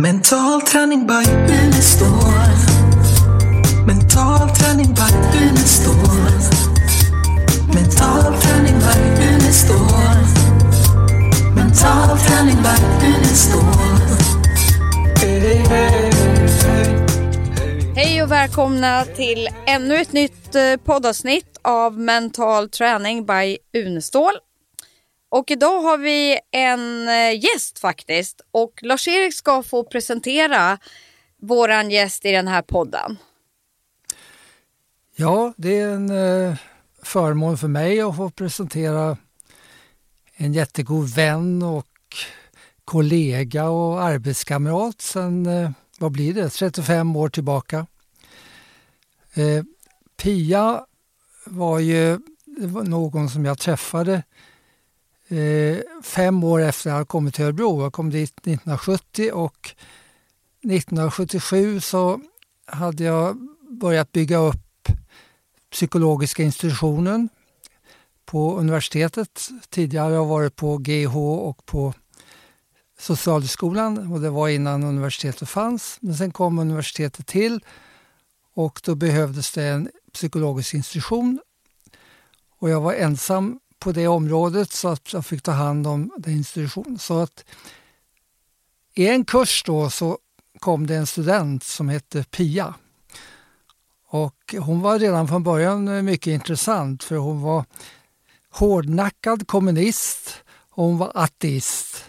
Mental träning by Unestål. Mental träning by Unestål. Mental träning by Unestål. Mental träning by Unestål. Hey, hey, hey. Hej och välkomna till ännu ett nytt eh, poddavsnitt av Mental träning by Unestål. Och idag har vi en eh, gäst faktiskt och Lars-Erik ska få presentera våran gäst i den här podden. Ja, det är en eh, förmån för mig att få presentera en jättegod vän och kollega och arbetskamrat sen, eh, vad blir det, 35 år tillbaka. Pia var ju någon som jag träffade Eh, fem år efter att jag kommit till Örebro. Jag kom dit 1970 och 1977 så hade jag börjat bygga upp psykologiska institutionen på universitetet. Tidigare har jag varit på GH och på Socialhögskolan och det var innan universitetet fanns. Men sen kom universitetet till och då behövdes det en psykologisk institution. Och jag var ensam på det området så att jag fick ta hand om den institutionen. Så att i en kurs då så kom det en student som hette Pia. Och hon var redan från början eh, mycket intressant för hon var hårdnackad kommunist och hon var ateist.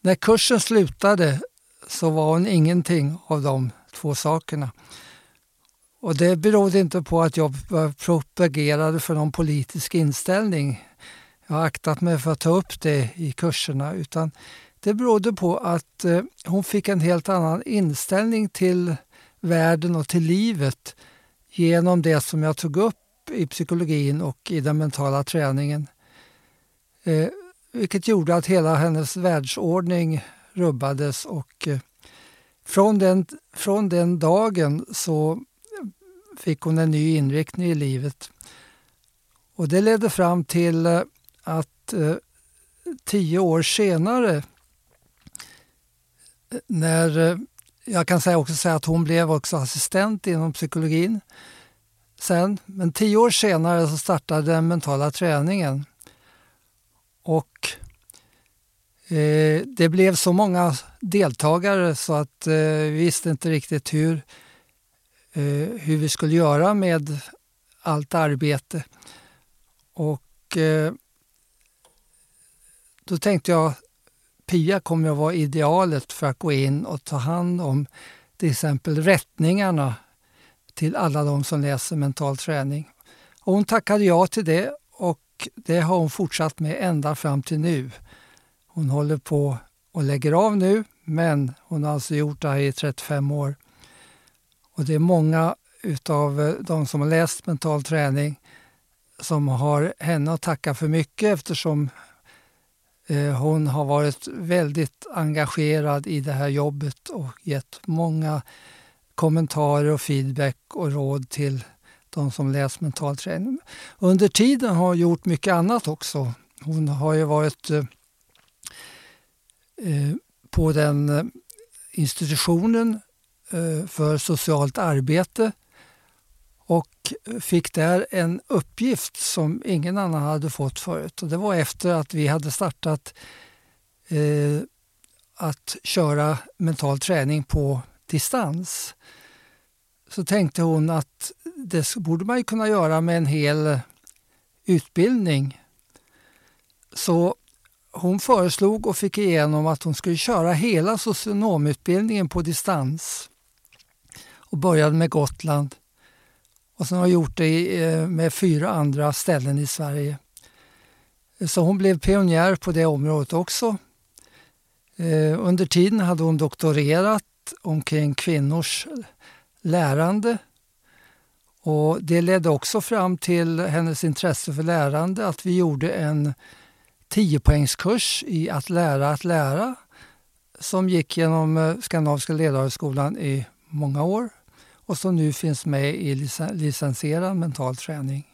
När kursen slutade så var hon ingenting av de två sakerna. Och det berodde inte på att jag propagerade för någon politisk inställning. Jag har aktat mig för att ta upp det i kurserna utan det berodde på att eh, hon fick en helt annan inställning till världen och till livet genom det som jag tog upp i psykologin och i den mentala träningen. Eh, vilket gjorde att hela hennes världsordning rubbades och eh, från, den, från den dagen så fick hon en ny inriktning i livet. Och det ledde fram till eh, att eh, tio år senare eh, när eh, jag kan säga också säga att hon blev också assistent inom psykologin sen. Men tio år senare så startade den mentala träningen. Och eh, det blev så många deltagare så att eh, vi visste inte riktigt hur Eh, hur vi skulle göra med allt arbete. Och eh, då tänkte jag Pia kommer att vara idealet för att gå in och ta hand om till exempel rättningarna till alla de som läser mental träning. Och hon tackade ja till det och det har hon fortsatt med ända fram till nu. Hon håller på och lägger av nu men hon har alltså gjort det här i 35 år. Och det är många utav eh, de som har läst mental träning som har henne att tacka för mycket eftersom eh, hon har varit väldigt engagerad i det här jobbet och gett många kommentarer och feedback och råd till de som läst mental träning. Under tiden har hon gjort mycket annat också. Hon har ju varit eh, på den institutionen Eh, för socialt arbete och fick där en uppgift som ingen annan hade fått förut. Och det var efter att vi hade startat eh, att köra mental träning på distans. Så tänkte hon att det borde man kunna göra med en hel utbildning. Så hon föreslog och fick igenom att hon skulle köra hela socionomutbildningen på distans och började med Gotland. Och sen har jag gjort det eh, med fyra andra ställen i Sverige. Så hon blev pionjär på det området också. Eh, under tiden hade hon doktorerat omkring kvinnors lärande. Och Det ledde också fram till hennes intresse för lärande att vi gjorde en tiopoängskurs i att lära att lära som gick genom eh, Skandinaviska ledarhögskolan i många år och som nu finns med i licensierad mental träning.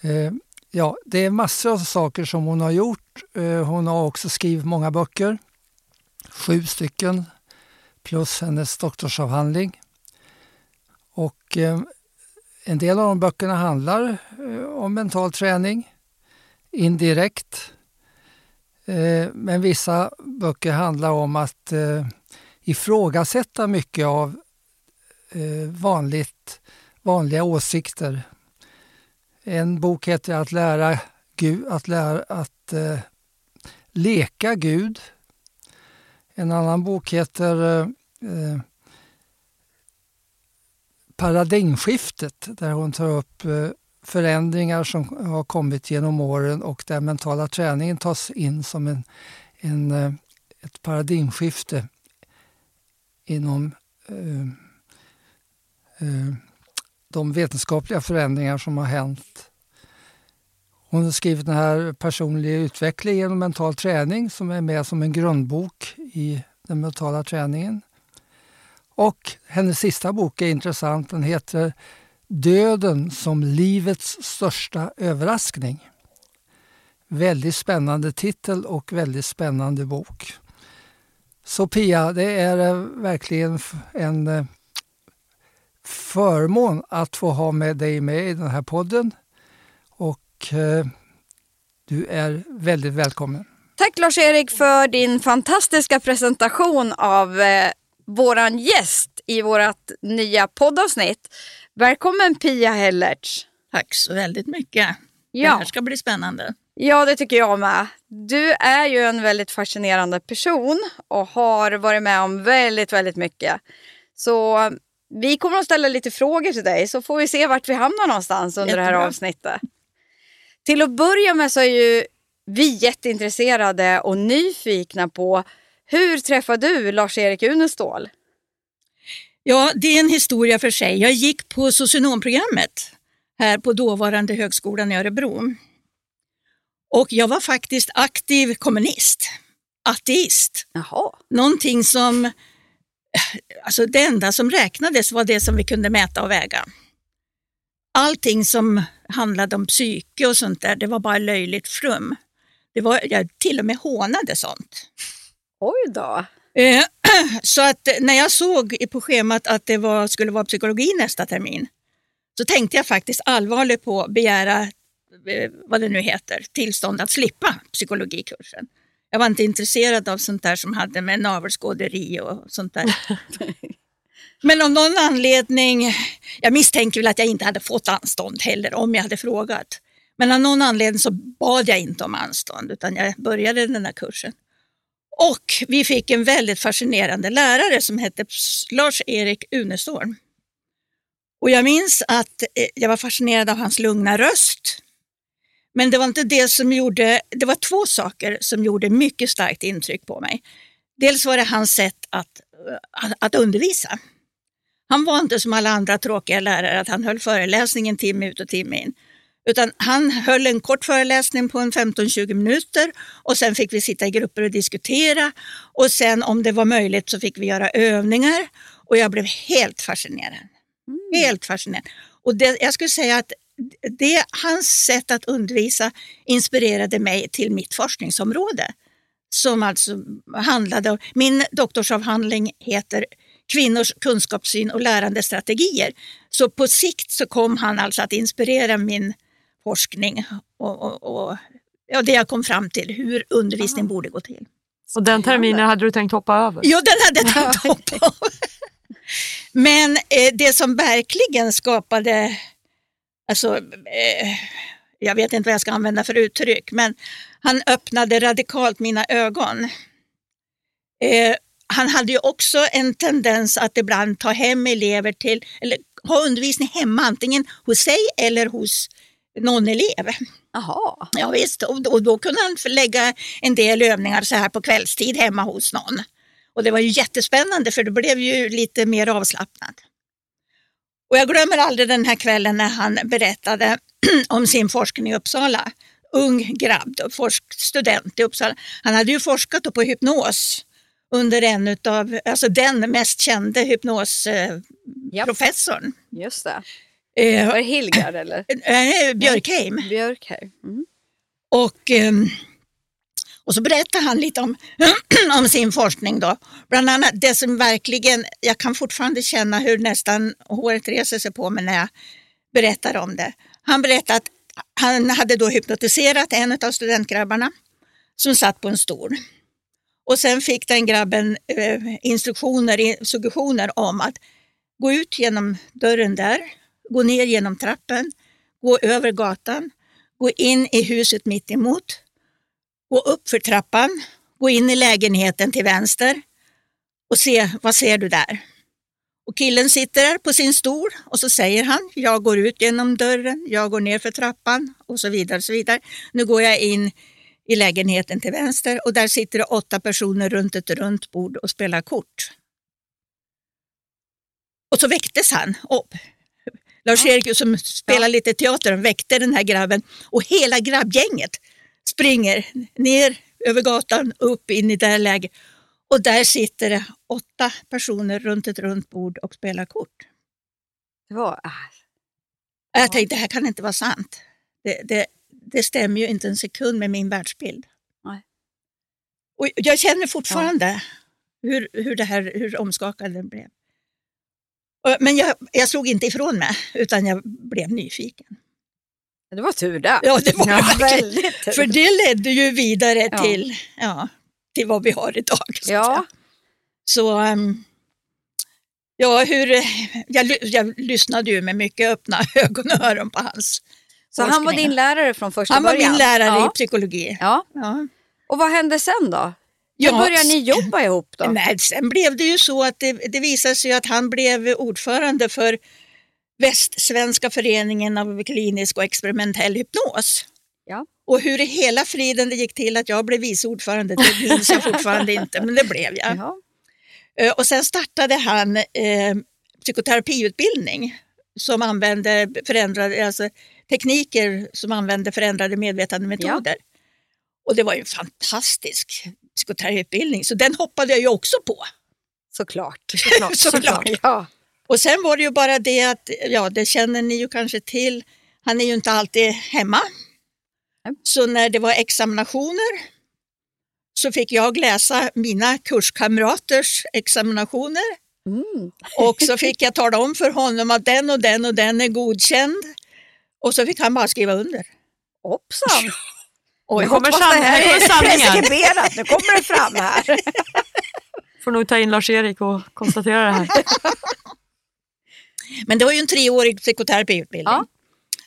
Eh, ja, det är massor av saker som hon har gjort. Eh, hon har också skrivit många böcker. Sju stycken plus hennes doktorsavhandling. Och eh, en del av de böckerna handlar eh, om mental träning indirekt. Eh, men vissa böcker handlar om att eh, ifrågasätta mycket av Eh, vanligt, vanliga åsikter. En bok heter Att lära Gud, att, lära, att eh, leka Gud. En annan bok heter eh, eh, Paradigmskiftet där hon tar upp eh, förändringar som har kommit genom åren och där mentala träningen tas in som en, en, eh, ett paradigmskifte inom eh, Eh, de vetenskapliga förändringar som har hänt. Hon har skrivit den här Personlig utveckling genom mental träning som är med som en grundbok i den mentala träningen. Och hennes sista bok är intressant. Den heter Döden som livets största överraskning. Väldigt spännande titel och väldigt spännande bok. Så Pia, det är eh, verkligen en eh, förmån att få ha med dig med i den här podden. Och eh, du är väldigt välkommen. Tack Lars-Erik för din fantastiska presentation av eh, våran gäst i vårt nya poddavsnitt. Välkommen Pia Hellertz. Tack så väldigt mycket. Ja. Det här ska bli spännande. Ja, det tycker jag med. Du är ju en väldigt fascinerande person och har varit med om väldigt, väldigt mycket. Så vi kommer att ställa lite frågor till dig så får vi se vart vi hamnar någonstans under det här Jättebra. avsnittet. Till att börja med så är ju vi jätteintresserade och nyfikna på hur träffade du Lars-Erik Unestål? Ja, det är en historia för sig. Jag gick på socionomprogrammet här på dåvarande högskolan i Örebro. Och jag var faktiskt aktiv kommunist, ateist. Jaha. Någonting som, alltså det enda som räknades var det som vi kunde mäta och väga. Allting som handlade om psyke och sånt där, det var bara löjligt frum. Det var, jag till och med hånade sånt. Oj då. Eh, Så att när jag såg på schemat att det var, skulle vara psykologi nästa termin så tänkte jag faktiskt allvarligt på att begära, eh, vad det nu heter, tillstånd att slippa psykologikursen. Jag var inte intresserad av sånt där som hade med navelskåderi och sånt där. Men av någon anledning, jag misstänker väl att jag inte hade fått anstånd heller om jag hade frågat. Men av någon anledning så bad jag inte om anstånd utan jag började den här kursen. Och vi fick en väldigt fascinerande lärare som hette Lars-Erik Unestål. Och jag minns att eh, jag var fascinerad av hans lugna röst. Men det var inte det som gjorde, det var två saker som gjorde mycket starkt intryck på mig. Dels var det hans sätt att, att, att undervisa. Han var inte som alla andra tråkiga lärare att han höll föreläsningen timme ut och timme in. Utan han höll en kort föreläsning på en 15-20 minuter och sen fick vi sitta i grupper och diskutera. Och sen om det var möjligt så fick vi göra övningar och jag blev helt fascinerad. Helt fascinerad. Och det, jag skulle säga att det, hans sätt att undervisa inspirerade mig till mitt forskningsområde. Som alltså handlade min doktorsavhandling heter Kvinnors kunskapssyn och lärandestrategier. Så på sikt så kom han alltså att inspirera min forskning och, och, och ja, det jag kom fram till, hur undervisning borde gå till. Och den terminen hade du tänkt hoppa över? Ja, den hade jag tänkt hoppa av. Men eh, det som verkligen skapade, alltså, eh, jag vet inte vad jag ska använda för uttryck, men han öppnade radikalt mina ögon. Eh, han hade ju också en tendens att ibland ta hem elever till, eller ha undervisning hemma, antingen hos sig eller hos någon elev. Jaha. Ja, visst, och, och då kunde han förlägga en del övningar så här på kvällstid hemma hos någon. Och det var ju jättespännande för det blev ju lite mer avslappnat. Och jag glömmer aldrig den här kvällen när han berättade om sin forskning i Uppsala. Ung grabb, då, student i Uppsala. Han hade ju forskat på hypnos under en utav, alltså den mest kände hypnosprofessorn. Just det. Eh, Var det Hilgard eller? eh, Björkheim. Björk här. Mm. Och, ehm, och så berättar han lite om, om sin forskning då. Bland annat det som verkligen, jag kan fortfarande känna hur nästan håret reser sig på mig när jag berättar om det. Han berättade att han hade då hypnotiserat en av studentgrabbarna som satt på en stol. Och sen fick den grabben eh, instruktioner, suggestioner om att gå ut genom dörren där, gå ner genom trappen, gå över gatan, gå in i huset mitt emot, gå upp för trappan, gå in i lägenheten till vänster och se vad ser du där. Och killen sitter där på sin stol och så säger han, jag går ut genom dörren, jag går ner för trappan och så vidare. Och så vidare. Nu går jag in i lägenheten till vänster och där sitter det åtta personer runt ett runt bord och spelar kort. Och så väcktes han upp. Lars-Erik som spelar lite teater väckte den här grabben och hela grabbgänget springer ner över gatan upp in i det här läget. Och där sitter det åtta personer runt ett runt bord och spelar kort. Det var... ah, Jag tänkte, det här kan inte vara sant. Det, det, det stämmer ju inte en sekund med min världsbild. Nej. Och jag känner fortfarande hur, hur, det här, hur omskakad den blev. Men jag, jag slog inte ifrån mig, utan jag blev nyfiken. Det var tur det. Ja, det var Ja, väldigt tur. För det ledde ju vidare Ja. till, ja, till vad vi har idag. Så, Ja. så ehm, ja, hur, jag, jag lyssnade ju med mycket öppna ögon och öron på hans Så han var din lärare från första Han var början? min lärare ja. i psykologi. Ja. Ja. Och vad hände sen då? Ja, Hur började ni jobba ihop då? Nej, sen blev det ju så att det, det visade sig att han blev ordförande för Västsvenska föreningen av klinisk och experimentell hypnos. Ja. Och hur i hela friden det gick till att jag blev vice ordförande, det minns jag fortfarande inte, men det blev jag. Ja. Eh, Och sen startade han eh, psykoterapiutbildning som använde förändrade, alltså tekniker som använde förändrade medvetandemetoder. Och det var ju en fantastisk psykoterapiutbildning, så den hoppade jag ju också på. Såklart. Såklart. Ja. Och sen var det ju bara det att, ja det känner ni ju kanske till, han är ju inte alltid hemma. Så när det var examinationer så fick jag läsa mina kurskamraters examinationer Mm. och så fick jag tala om för honom att den och den och den är godkänd. Och så fick han bara skriva under. Hoppsan! Nu kommer, san- här sanningen. Nu kommer det fram här. Får nog ta in Lars-Erik och konstatera det här. Men det var ju en treårig psykoterapiutbildning. Ja.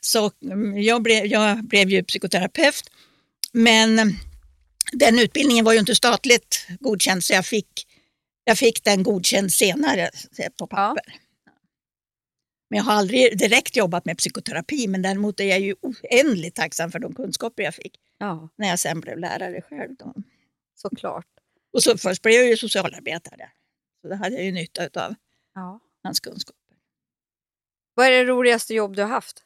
Så mm, jag blev, jag blev ju psykoterapeut. Men mm, den utbildningen var ju inte statligt godkänd så jag fick, jag fick den godkänd senare på papper. Men jag har aldrig direkt jobbat med psykoterapi men däremot är jag ju oändligt tacksam för de kunskaper jag fick Ja, när jag sen blev lärare själv. Då. såklart. Och så först blev jag ju socialarbetare. Så det hade jag ju nytta av Ja. hans kunskaper. Vad är det roligaste jobb du har haft?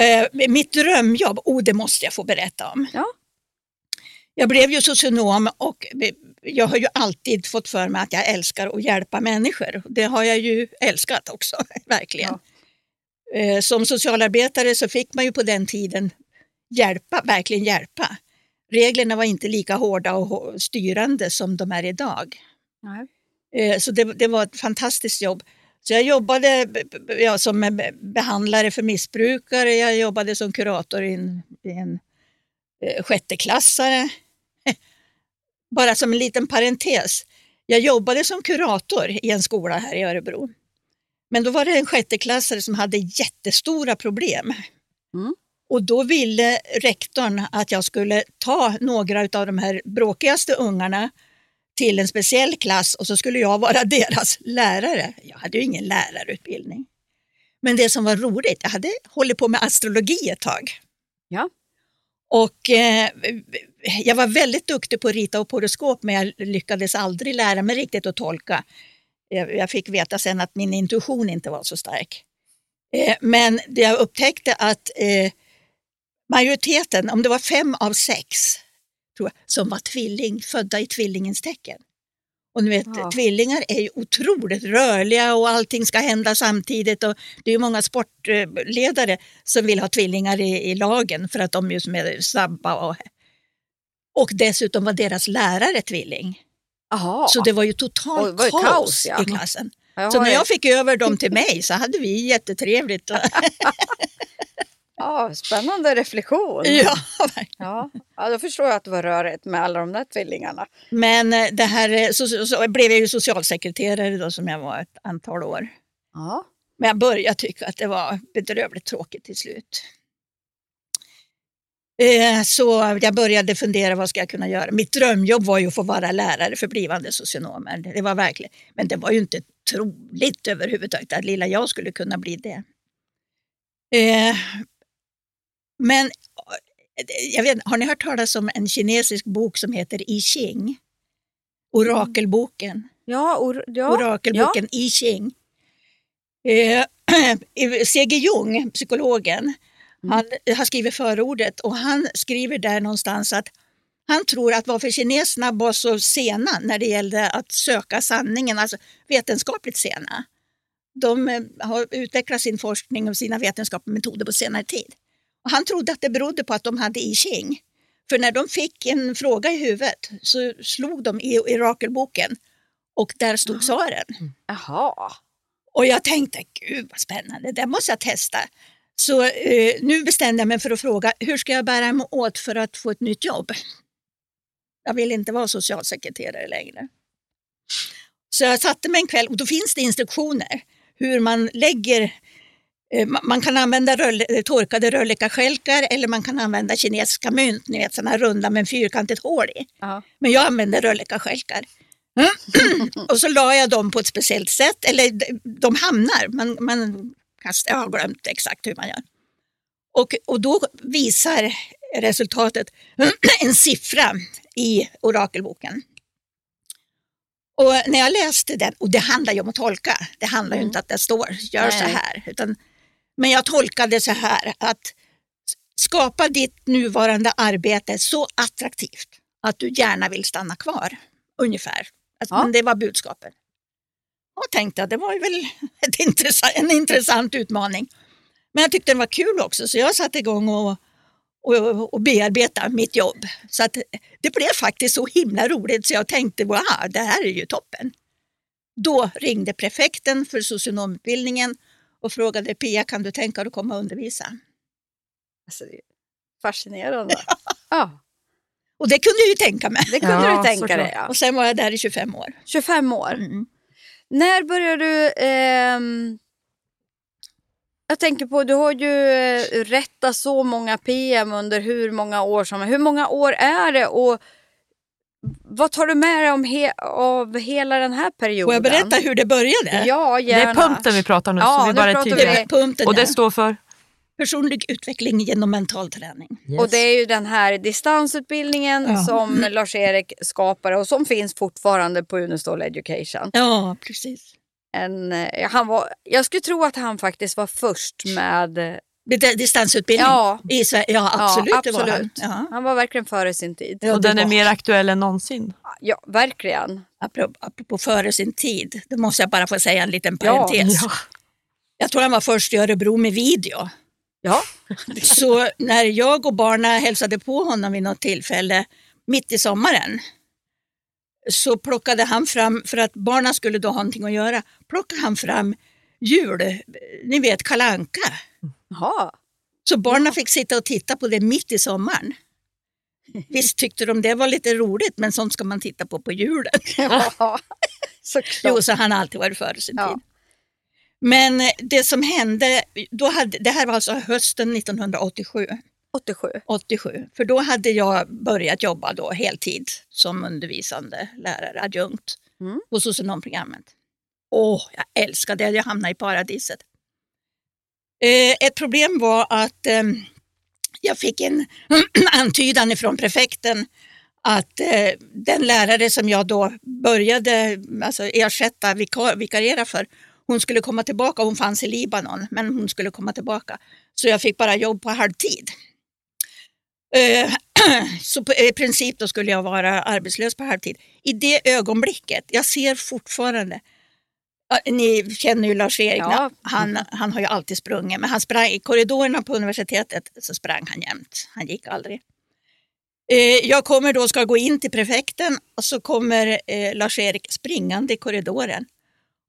Eh, mitt drömjobb, oh, det måste jag få berätta om. Ja. Jag blev ju socionom och jag har ju alltid fått för mig att jag älskar att hjälpa människor. Det har jag ju älskat också, verkligen. Eh, Som socialarbetare så fick man ju på den tiden hjälpa, verkligen hjälpa. Reglerna var inte lika hårda och styrande som de är idag. Nej. Eh, Så det, det var ett fantastiskt jobb. Så jag jobbade ja, som be- behandlare för missbrukare, jag jobbade som kurator i en, i en eh, sjätteklassare. Bara som en liten parentes. Jag jobbade som kurator i en skola här i Örebro. Men då var det en sjätteklassare som hade jättestora problem. Mm. Och då ville rektorn att jag skulle ta några av de här bråkigaste ungarna till en speciell klass och så skulle jag vara deras lärare. Jag hade ju ingen lärarutbildning. Men det som var roligt, jag hade hållit på med astrologi ett tag. Ja. Och eh, jag var väldigt duktig på att rita upp horoskop men jag lyckades aldrig lära mig riktigt att tolka. Jag, jag fick veta sen att min intuition inte var så stark. Eh, men det jag upptäckte att eh, majoriteten, om det var fem av sex, tror jag, som var tvilling, födda i tvillingens tecken. Och ni vet, Ja. tvillingar är ju otroligt rörliga och allting ska hända samtidigt. Och det är ju många sportledare som vill ha tvillingar i, i lagen för att de just är snabba och Och dessutom var deras lärare tvilling. Jaha. Så det var ju totalt var ju kaos, kaos, ja. i klassen. Så när ju- jag fick över dem till mig så hade vi jättetrevligt. Ja, spännande reflektion. ja. Ja. ja, då förstår jag att det var rörigt med alla de där tvillingarna. Men eh, det här, eh, så, så, så blev jag ju socialsekreterare då som jag var ett antal år. Ja. Men jag började tycka att det var bedrövligt tråkigt till slut. Eh, Så jag började fundera vad ska jag kunna göra. Mitt drömjobb var ju att få vara lärare för blivande socionomer. Det var verkligen, men det var ju inte troligt överhuvudtaget att lilla jag skulle kunna bli det. Men jag vet, har ni hört talas om en kinesisk bok som heter I Ching? Orakelboken. Ja, or, ja. Orakelboken I Ching. Eh, C.G. Jung, psykologen, han har skrivit förordet och han skriver där någonstans att han tror att varför kineserna var så sena när det gällde att söka sanningen, alltså vetenskapligt sena. De eh, har utvecklat sin forskning och sina vetenskapliga metoder på senare tid. Och han trodde att det berodde på att de hade I Ching. För när de fick en fråga i huvudet så slog de i orakelboken och där stod svaren. Jaha. Och jag tänkte, gud vad spännande, det måste jag testa. Så eh, nu bestämde jag mig för att fråga, hur ska jag bära mig åt för att få ett nytt jobb? Jag vill inte vara socialsekreterare längre. Så jag satte mig en kväll och då finns det instruktioner hur man lägger eh, man kan använda röll, torkade röllekastjälkar eller man kan använda kinesiska mynt, ni vet sådana runda med fyrkantigt hål i. Ja. Men jag använde röllekastjälkar. och så la jag dem på ett speciellt sätt, eller de- hamnar, man, man jag har glömt exakt hur man gör. Och, och då visar resultatet en siffra i orakelboken. Och när jag läste den, och det handlar ju om att tolka, det handlar ju inte att det står gör så Nej. här. Utan, men jag tolkade så här att skapa ditt nuvarande arbete så attraktivt att du gärna vill stanna kvar. Ungefär. Alltså, Ja. Men det var budskapet. Och tänkte att det var väl intressant, en intressant utmaning. Men jag tyckte den var kul också så jag satte igång och, och, och bearbeta mitt jobb. Så att det blev faktiskt så himla roligt så jag tänkte wow, det här är ju toppen. Då ringde prefekten för socionomutbildningen och frågade Pia kan du tänka dig att komma och undervisa? Alltså, det är fascinerande. ja, Och det kunde jag ju tänka mig. det kunde Ja, du tänka dig. Ja. Och sen var jag där i 25 år. 25 år. Mm. När började du... ehm, jag tänker på, du har ju eh, rättat så många PM under hur många år som Hur många år är det och vad tar du med dig om he, av hela den här perioden? Får jag berätta hur det började? Ja, Det gärna. är punkten vi pratar nu. Ja, så vi nu bara pratar vi-. Det punkten Och det står för? Personlig utveckling genom mental träning. Och det är ju den här distansutbildningen Ja. som Lars-Erik skapade och som finns fortfarande på Unestål Education. Ja, precis. En, eh, han var, jag skulle tro att han faktiskt var först med... Di- Distansutbildning Ja. i Sverige? Ja, absolut. ja, Det var han. absolut. Ja. Han var verkligen före sin tid. Ja, och den är mer aktuell än någonsin. Ja, verkligen. Apropå, apropå före sin tid, då måste jag bara få säga en liten Ja, parentes. Ja. Jag tror han var först i Örebro med video. Ja. Så när jag och barnen hälsade på honom vid något tillfälle mitt i sommaren så plockade han fram, för att barnen skulle då ha någonting att göra, plockade han fram jul, ni vet kalanka. Jaha. Så barnen fick sitta och titta på det mitt i sommaren. Visst tyckte de det var lite roligt, men sånt ska man titta på på julen. Ja. Såklart. Jo, så han har alltid varit före sin Ja. tid. Men eh, det som hände, då hade, det här var alltså hösten 1987, 87. 87, för då hade jag börjat jobba då heltid som undervisande lärare, adjunkt Mm. på socionomprogrammet. Åh, jag älskade det, jag hamnade i paradiset. Eh, ett problem var att eh, jag fick en antydan ifrån prefekten att eh, den lärare som jag då började alltså, ersätta, vikar, vikariera för, hon skulle komma tillbaka. Hon fanns i Libanon, men hon skulle komma tillbaka. Så jag fick bara jobb på halvtid. Eh, så på, i princip då skulle jag vara arbetslös på halvtid. I det ögonblicket, jag ser fortfarande, ni känner ju Lars-Erik, Ja. han, han har ju alltid sprungit, men han sprang i korridorerna på universitetet så sprang han jämt. Han gick aldrig. Eh, jag kommer då, ska gå in till prefekten och så kommer eh, Lars-Erik springande i korridoren.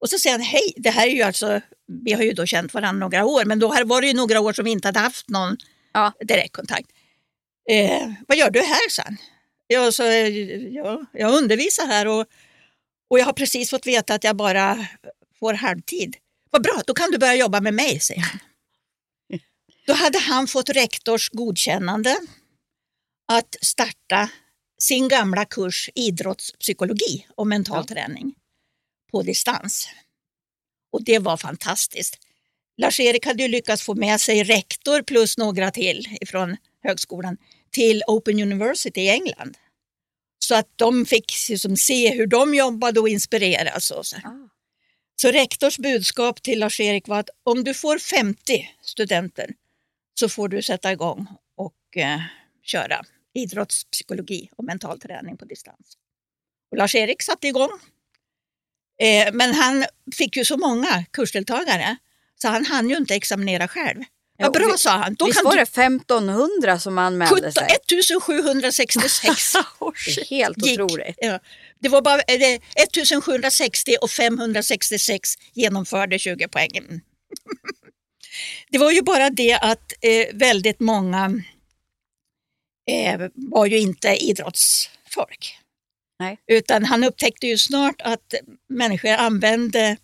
Och så säger han, hej, det här är ju alltså, vi har ju då känt varandra några år, men då var det ju några år som vi inte hade haft någon Ja. direktkontakt. Eh, vad gör du här, sa han. Jag, så, eh, ja, jag undervisar här och, och jag har precis fått veta att jag bara får halvtid. Vad bra, då kan du börja jobba med mig, säger han. Då hade han fått rektors godkännande att starta sin gamla kurs idrottspsykologi och mental träning på distans. Och det var fantastiskt. Lars-Erik hade ju lyckats få med sig rektor plus några till från högskolan till Open University i England. Så att de fick liksom se hur de jobbade och inspireras. Och så. Ah. så rektors budskap till Lars-Erik var att om du får 50 studenter så får du sätta igång och eh, köra idrottspsykologi och mental träning på distans. Lars-Erik satte igång. Eh, men han fick ju så många kursdeltagare så han hann ju inte examinera själv. Ja, bra sa han. Då Visst var det 1500 som anmälde 17, sig? 1766 Det är helt gick. otroligt. Ja. Det var bara eh, det- 1760 och 566 genomförde 20 poäng. Mm. Det var ju bara det att eh, väldigt många eh, var ju inte idrottsfolk. Nej. Utan han upptäckte ju snart att människor använde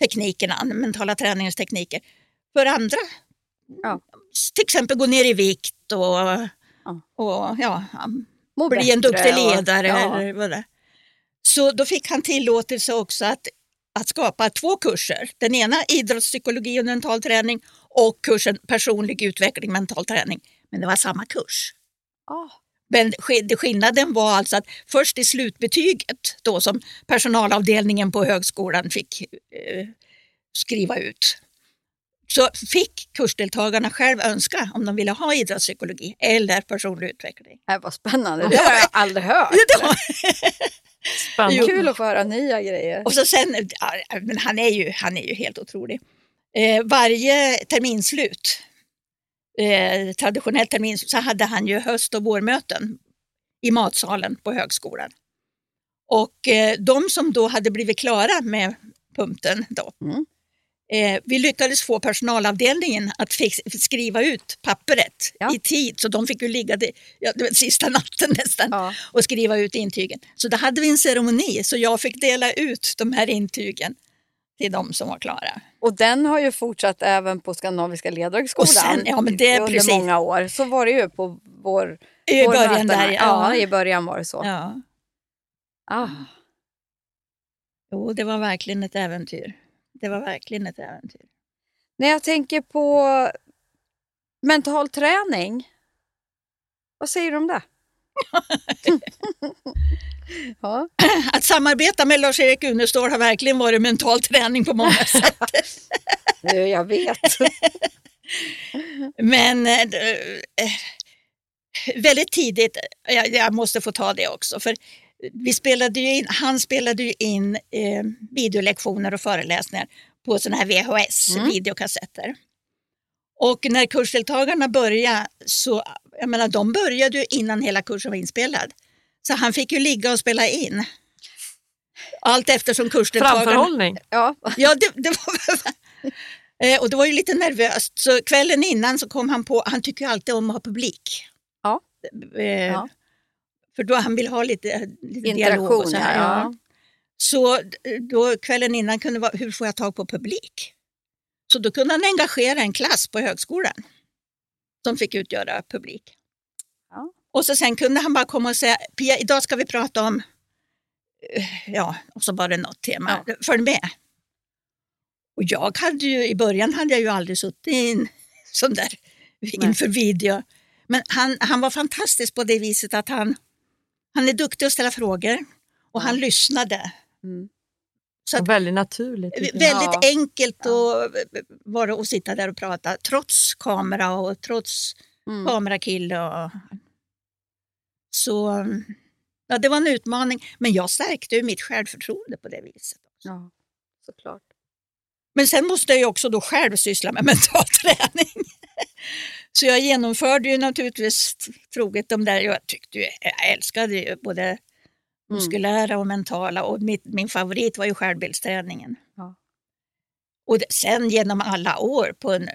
teknikerna, mentala träningstekniker, för andra. Ja. Till exempel gå ner i vikt och, Ja. och ja, Må bli en duktig och- ledare. ja. Eller vad det. Så då fick han tillåtelse också att, att skapa två kurser. Den ena idrottspsykologi och mental träning och kursen personlig utveckling mental träning. Men det var samma kurs. Ah. Men skillnaden var alltså att först i slutbetyget då som personalavdelningen på högskolan fick eh, skriva ut så fick kursdeltagarna själv önska om de ville ha idrottspsykologi eller personlig utveckling. Det här var spännande. Det har jag aldrig hört. Spännande. Kul att få höra nya grejer. Och så sen, ja, men han är ju, han är ju helt otrolig. Eh, varje terminslut, eh, traditionellt terminslut, så hade han ju höst och vårmöten i matsalen på högskolan. Och eh, de som då hade blivit klara med pumpen då, Mm. Eh, vi lyckades få personalavdelningen att skriva ut pappret Ja. i tid, så de fick ju ligga det, ja, det sista natten nästan Ja. och skriva ut intygen. Så då hade vi en ceremoni så jag fick dela ut de här intygen till de som var klara. Och den har ju fortsatt även på Skandinaviska ledarhögskolan ja, men det är under precis. många år. Så var det ju på vår, I vår början där, ja. ja. i början var det så. Ja. Ah. Jo, det var verkligen ett äventyr. Det var verkligen ett äventyr. När jag tänker på mental träning, vad säger du om det? ja. Att samarbeta med Lars-Erik Unestål har verkligen varit mental träning på många sätt. Jag vet. Men eh, eh, väldigt tidigt, jag, jag måste få ta det också, för vi spelade ju in, han spelade ju in eh, videolektioner och föreläsningar på sådana här VHS, Mm. videokassetter. Och när kursdeltagarna började, så, jag menar de började ju innan hela kursen var inspelad. Så han fick ju ligga och spela in. Allt eftersom kursdeltagarna... Framförhållning. Ja. Ja, det, det var... Eh, och det var ju lite nervöst. Så kvällen innan så kom han på, han tycker ju alltid om att ha publik. Ja. Eh, Ja. För då han vill ha lite, lite dialog. Och så, här, ja. ja. så d- då kvällen innan kunde det vara, hur får jag tag på publik? Så då kunde han engagera en klass på högskolan som fick utgöra publik. Ja. Och så sen kunde han bara komma och säga, Pia, idag ska vi prata om, eh, ja, och så var det något tema, följ med. Och jag hade ju, i början hade jag ju aldrig suttit i en sån där inför video. Men han, han var fantastisk på det viset att han, han är duktig att ställa frågor och han lyssnade. Mm. Så att, väldigt naturligt. väldigt Ja. enkelt att vara och sitta där och prata trots kamera och trots Mm. kamerakille. Och... Så ja, det var en utmaning, men jag stärkte ju mitt självförtroende på det viset. Ja, såklart. Men sen måste jag ju också då själv syssla med mental träning. Så jag genomförde ju naturligtvis troget de där, jag tyckte ju, jag älskade ju både muskulära och mentala och mitt, min favorit var ju självbildsträningen. Ja. Och det, sen genom alla år, på en,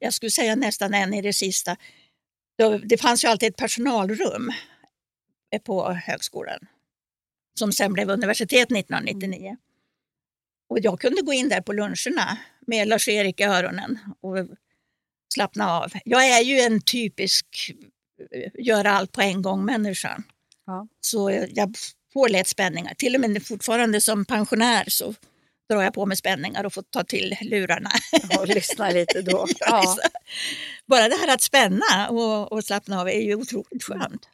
jag skulle säga nästan än i det sista, då, det fanns ju alltid ett personalrum på högskolan som sen blev universitet 1999. Och jag kunde gå in där på luncherna med Lars-Erik i öronen och slappna av. Jag är ju en typisk eh, göra allt på en gång människa. Ja. Så jag får lätt spänningar. Till och med fortfarande som pensionär så drar jag på mig spänningar och får ta till lurarna. Och lyssna lite då. Ja. Bara det här att spänna och, och slappna av är ju otroligt skönt.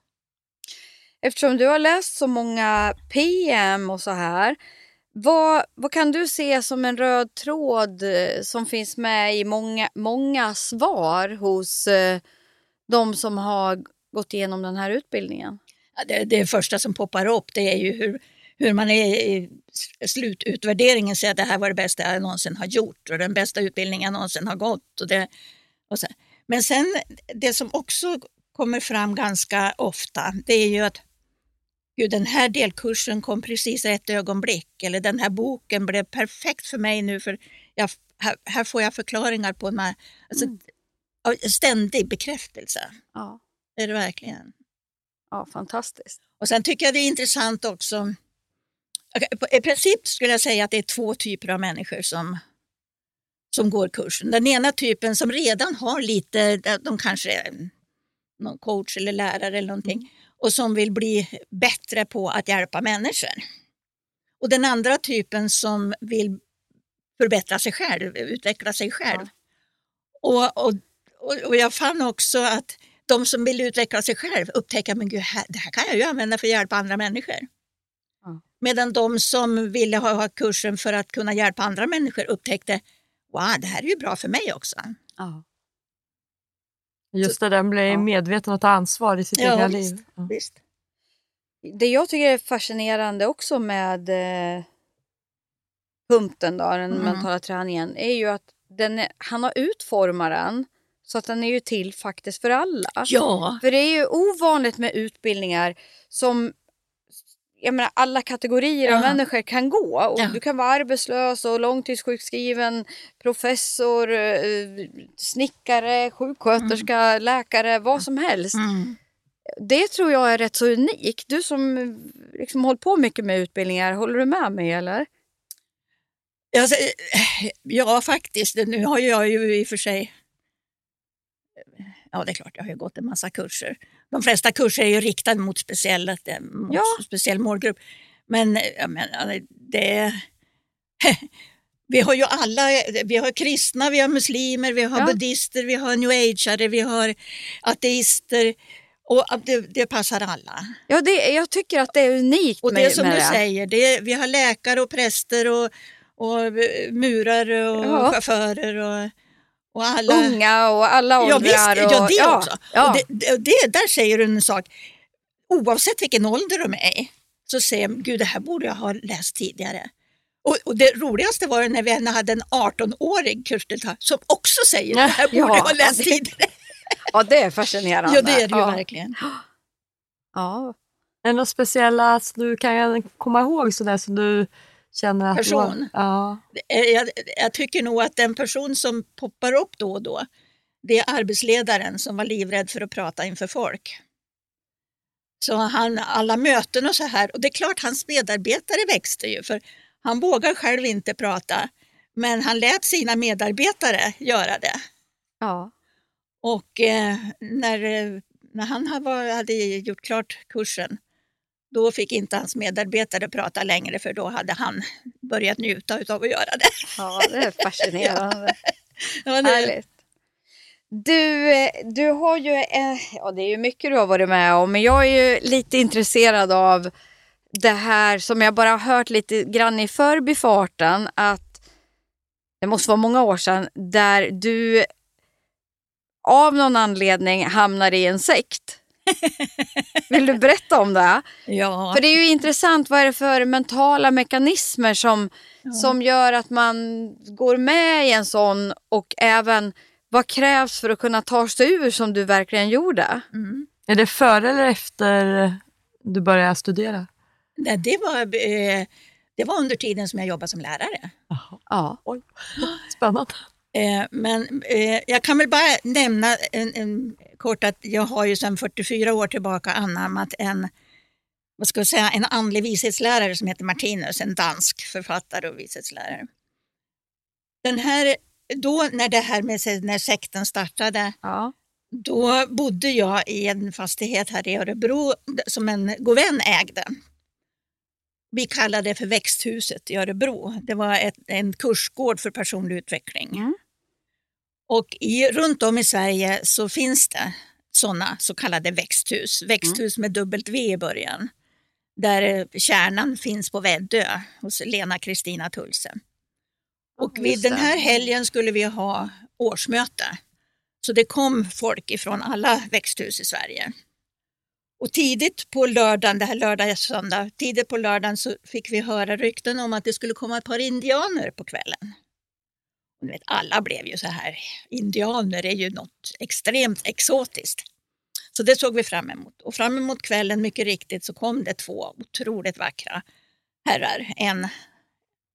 Eftersom du har läst så många PM och så här. Vad, vad kan du se som en röd tråd eh, som finns med i många, många svar hos eh, de som har gått igenom den här utbildningen? Ja, det, det första som poppar upp det är ju hur, hur man är i slututvärderingen säger att det här var det bästa jag någonsin har gjort och den bästa utbildningen jag någonsin har gått. Och det, och så. Men sen det som också kommer fram ganska ofta det är ju att Gud, den här delkursen kom precis i ett ögonblick eller den här boken blev perfekt för mig nu för jag, här, här får jag förklaringar på en alltså, Mm. ständig bekräftelse. Ja, Det är det verkligen. ja fantastiskt. Och sen tycker jag det är intressant också. I princip skulle jag säga att det är två typer av människor som, som går kursen. Den ena typen som redan har lite, de kanske är någon coach eller lärare eller någonting och som vill bli bättre på att hjälpa människor. Och den andra typen som vill förbättra sig själv, utveckla sig själv. Och, och, och, och jag fann också att de som vill utveckla sig själv upptäcker men gud, det här kan jag ju använda för att hjälpa andra människor. Ja. Medan de som ville ha, ha kursen för att kunna hjälpa andra människor upptäckte wow, det här är ju bra för mig också. Ja. Just det, den blir Ja. medveten och tar ansvar i sitt Ja, egna visst. liv. Ja. Visst. Det jag tycker är fascinerande också med eh, punkten, då, den Mm. mentala träningen, är ju att den är, han har utformat den så att den är ju till faktiskt för alla. Ja, För det är ju ovanligt med utbildningar som jag menar, alla kategorier av människor kan gå. Och Ja. Du kan vara arbetslös och långtidssjukskriven, professor, eh, snickare, sjuksköterska, läkare, vad som helst. mm. Det tror jag är rätt så unikt. Du som liksom hållit på mycket med utbildningar, håller du med mig eller? Alltså, ja faktiskt. Nu har jag ju i och för sig Ja, det är klart, jag har ju gått en massa kurser. De flesta kurser är ju riktade mot, speciella, mot Ja. speciell målgrupp. Men eh, jag menar, det... Vi har ju alla, vi har kristna, vi har muslimer, vi har Ja. buddister, vi har new ageare, vi har ateister. Och det, det passar alla. Ja, det, jag tycker att det är unikt Och med, det som med du det. säger, det, vi har läkare och präster och, och eh, murare och Ja. chaufförer och, och alla. Unga och alla åldrar. Ja, visst, och, ja det också. Ja. Och det, det, där säger du en sak. Oavsett vilken ålder de är i, så säger de, gud det här borde jag ha läst tidigare. Och, och det roligaste var det när vi hade en 18-årig kursdeltagare som också säger, det här borde Ja, jag ha läst tidigare. ja, det är fascinerande. Ja, det är det ju ja. verkligen. Ja. Är det något speciella som du kan komma ihåg sådär som du känner att... Person? Ja. Eh, jag, jag tycker nog att den person som poppar upp då och då, det är arbetsledaren som var livrädd för att prata inför folk. Så han, alla möten och så här, och det är klart hans medarbetare växte ju, för han vågar själv inte prata, men han lät sina medarbetare göra det. Ja. Och eh, när, när han hade gjort klart kursen, då fick inte hans medarbetare prata längre, för då hade han börjat njuta av att göra det. ja, det är fascinerande. Ja, det, Härligt. Du, du har ju, eh, ja det är ju mycket du har varit med om, men jag är ju lite intresserad av det här som jag bara har hört lite grann i förbifarten att det måste vara många år sedan där du av någon anledning hamnar i en sekt. Vill du berätta om det? ja. För det är ju intressant, vad är det för mentala mekanismer som, som gör att man går med i en sån och även vad krävs för att kunna ta sig ur som du verkligen gjorde? Mm. Är det före eller efter du började studera? Nej, det, var, eh, det var under tiden som jag jobbade som lärare. Jaha. Ja. Oj, spännande. Eh, men eh, jag kan väl bara nämna en, en, kort att jag har ju sedan 44 år tillbaka anammat en, vad ska jag säga, en andlig vishetslärare som heter Martinus, en dansk författare och vishetslärare. Den här, då när det här med när sekten startade, Ja. då bodde jag i en fastighet här i Örebro som en god vän ägde. Vi kallade det för växthuset i Örebro. Det var ett, en kursgård för personlig utveckling. Mm. Och i, runt om i Sverige så finns det sådana så kallade växthus. Växthus med dubbelt V i början. Där eh, kärnan finns på Väddö hos Lena Kristina Tulse. Och vid den här helgen skulle vi ha årsmöte. Så det kom folk ifrån alla växthus i Sverige. Och tidigt på lördagen, det här lördag söndag, tidigt på lördagen så fick vi höra rykten om att det skulle komma ett par indianer på kvällen. Vet, alla blev ju så här, indianer är ju något extremt exotiskt. Så det såg vi fram emot. Och fram emot kvällen, mycket riktigt, så kom det två otroligt vackra herrar. En,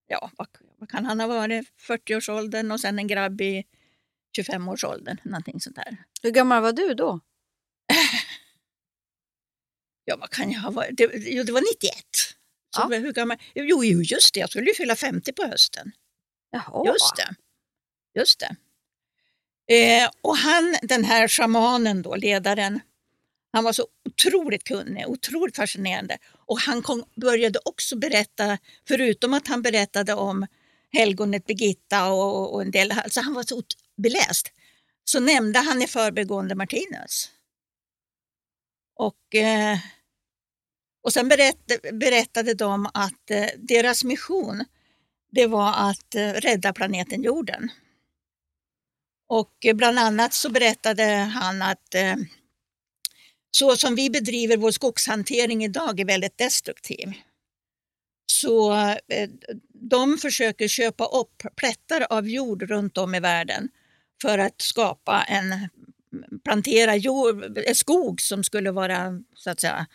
ja, vad, vad kan han ha varit, 40-årsåldern och sen en grabb i 25-årsåldern, någonting sånt där. Hur gammal var du då? Ja, vad kan jag ha varit? Det, jo, det var 91. Så Ja. hur gammal? Jo, jo, just det, jag skulle ju fylla 50 på hösten. Jaha. Just det. Just det. Eh, och han, den här shamanen då, ledaren, han var så otroligt kunnig, otroligt fascinerande. Och han kom, började också berätta, förutom att han berättade om helgonet Birgitta och, och en del, alltså han var så beläst, så nämnde han i förbigående Martinus. Och, eh, och sen berätt, berättade de att eh, deras mission det var att eh, rädda planeten jorden. Och eh, bland annat så berättade han att eh, så som vi bedriver vår skogshantering idag är väldigt destruktiv. Så eh, de försöker köpa upp plättar av jord runt om i världen för att skapa en plantera jord, en skog som skulle vara så att säga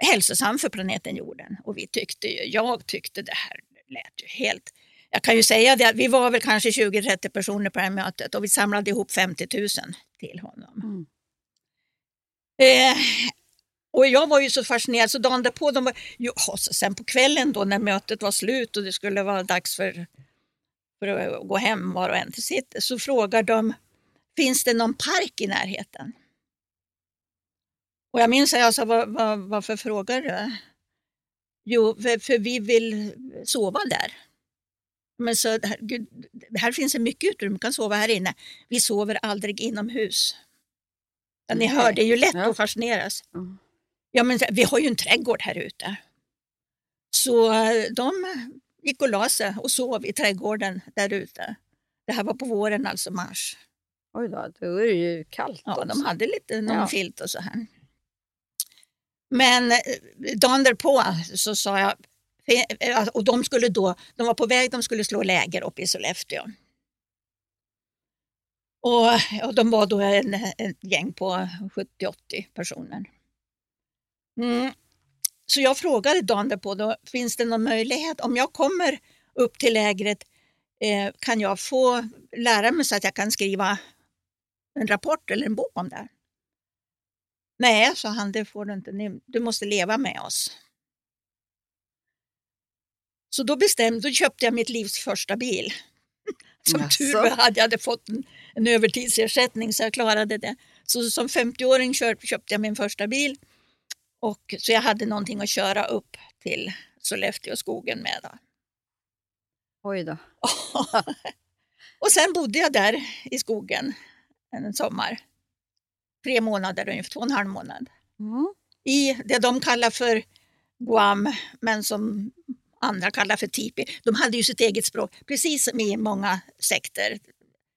hälsosam för planeten jorden. Och vi tyckte ju, jag tyckte det här lät ju helt... Jag kan ju säga det, att vi var väl kanske 20-30 personer på det här mötet och vi samlade ihop 50 000 till honom. Mm. Eh, och jag var ju så fascinerad så dagen därpå, de var, så sen på kvällen då när mötet var slut och det skulle vara dags för, för att gå hem var och en till sitt, så frågar de, finns det någon park i närheten? Och jag minns att jag sa, var, var, varför frågar du? Jo, för, för vi vill sova där. Men så, här, gud, här finns det mycket utrymme, vi kan sova här inne. Vi sover aldrig inomhus. Ja, ni hör, det är ju lätt Ja. att fascineras. Mm. Ja, men vi har ju en trädgård här ute. Så eh, de gick och la sig och sov i trädgården där ute. Det här var på våren, alltså mars. Oj då, då är det ju kallt Ja, också. de hade lite någon Ja. filt och så här. Men eh, dagen därpå så sa jag, Eh, alltså, och de skulle då, de var på väg, de skulle slå läger uppe i Sollefteå. Och, och de var då en, ett gäng på 70-80 personer. Mm. Så jag frågade dagen därpå, då, finns det någon möjlighet, om jag kommer upp till lägret, eh, kan jag få lära mig så att jag kan skriva en rapport eller en bok om det här? Nej, sa han, det får du inte. Du måste leva med oss. Så då bestämde, då köpte jag mitt livs första bil. Som Jaså? tur var hade jag hade fått en, en övertidsersättning så jag klarade det. Så som 50-åring kör- köpte jag min första bil. Och, så jag hade någonting att köra upp till Sollefteå skogen med. Då. Oj då. och sen bodde jag där i skogen en sommar. Tre månader ungefär, två och en halv månad. Mm. I det de kallar för Guam, men som andra kallar för tipi. De hade ju sitt eget språk. Precis som i många sekter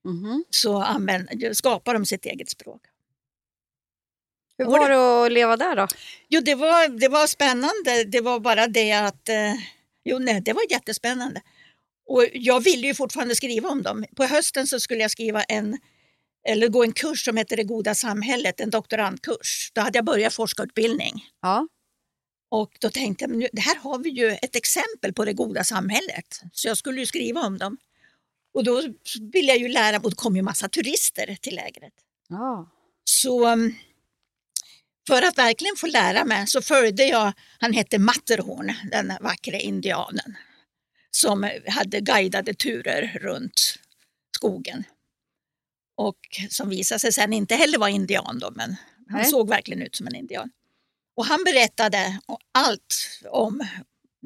Mhm. så använder, skapar de sitt eget språk. Hur var det att leva där då? Jo, det var, det var spännande. Det var bara det att... Eh, jo, nej, det var jättespännande. Och jag ville ju fortfarande skriva om dem. På hösten så skulle jag skriva en eller gå en kurs som heter Det goda samhället, en doktorandkurs. Då hade jag börjat forskarutbildning. Ja. Och då tänkte jag, men det här har vi ju ett exempel på det goda samhället. Så jag skulle ju skriva om dem. Och då ville jag ju lära och det kom ju massa turister till lägret. ja. Så um, för att verkligen få lära mig så följde jag, han hette Matterhorn, den vackra indianen, som hade guidade turer runt skogen. Och som visade sig sen inte heller vara indian då, men han Nej. såg verkligen ut som en indian. Och han berättade allt om,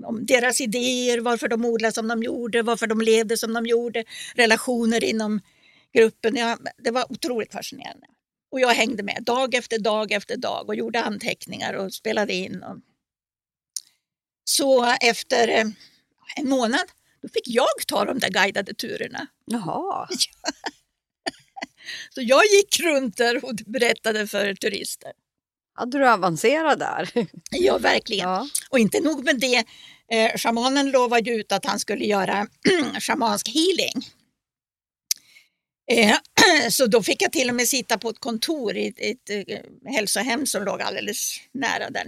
om deras idéer, varför de odlade som de gjorde, varför de levde som de gjorde, relationer inom gruppen. Ja, det var otroligt fascinerande. Och jag hängde med dag efter dag efter dag och gjorde anteckningar och spelade in. Och... Så efter eh, en månad då fick jag ta de där guidade turerna. Jaha. Så jag gick runt där och berättade för turister. Hade du avancerat där? Ja, verkligen. Ja. Och inte nog med det, eh, shamanen lovade ut att han skulle göra shamansk healing. Eh, så då fick jag till och med sitta på ett kontor i ett, ett eh, hälsohem som låg alldeles nära där.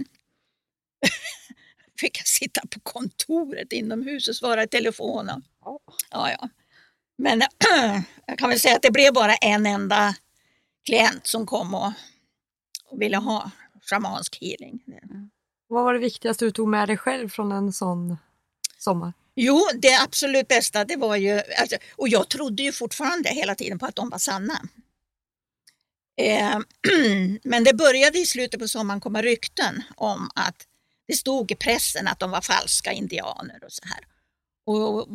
fick jag sitta på kontoret inomhus och svara i telefon. och- Ja, ja. Men jag kan väl säga att det blev bara en enda klient som kom och, och ville ha shamansk healing. Vad var det viktigaste du tog med dig själv från en sån sommar? Jo, det absolut bästa det var ju, alltså, och jag trodde ju fortfarande hela tiden på att de var sanna. Eh, men det började i slutet på sommaren komma rykten om att det stod i pressen att de var falska indianer och så här. Och,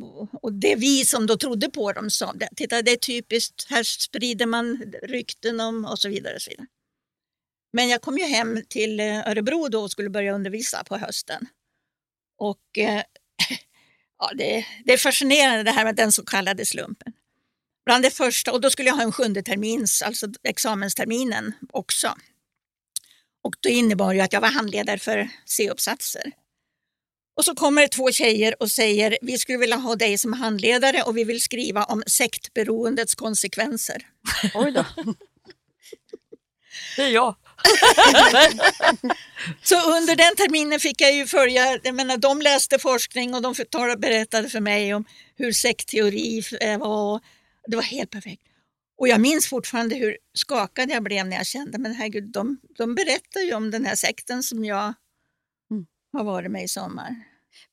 och, det vi som då trodde på dem sa, "Det- titta det är typiskt, här sprider man rykten om och så vidare. Och så vidare. Men jag kom ju hem till eh, Örebro då och skulle börja undervisa på hösten. Och eh, ja, det, det är fascinerande det här med den så kallade slumpen. Bland det första, och då skulle jag ha en sjunde termins, alltså examensterminen också. Och det innebar ju att jag var handledare för C-uppsatser. Och så kommer det två tjejer och säger vi skulle vilja ha dig som handledare och vi vill skriva om sektberoendets konsekvenser. Oj då. Det är jag. Så under den terminen fick jag ju följa, jag menar, de läste forskning och de berättade för mig om hur sektteori eh, var. Det var helt perfekt. Och jag minns fortfarande hur skakad jag blev när jag kände, men herregud, de, de berättar ju om den här sekten som jag Mm. har varit med i sommar.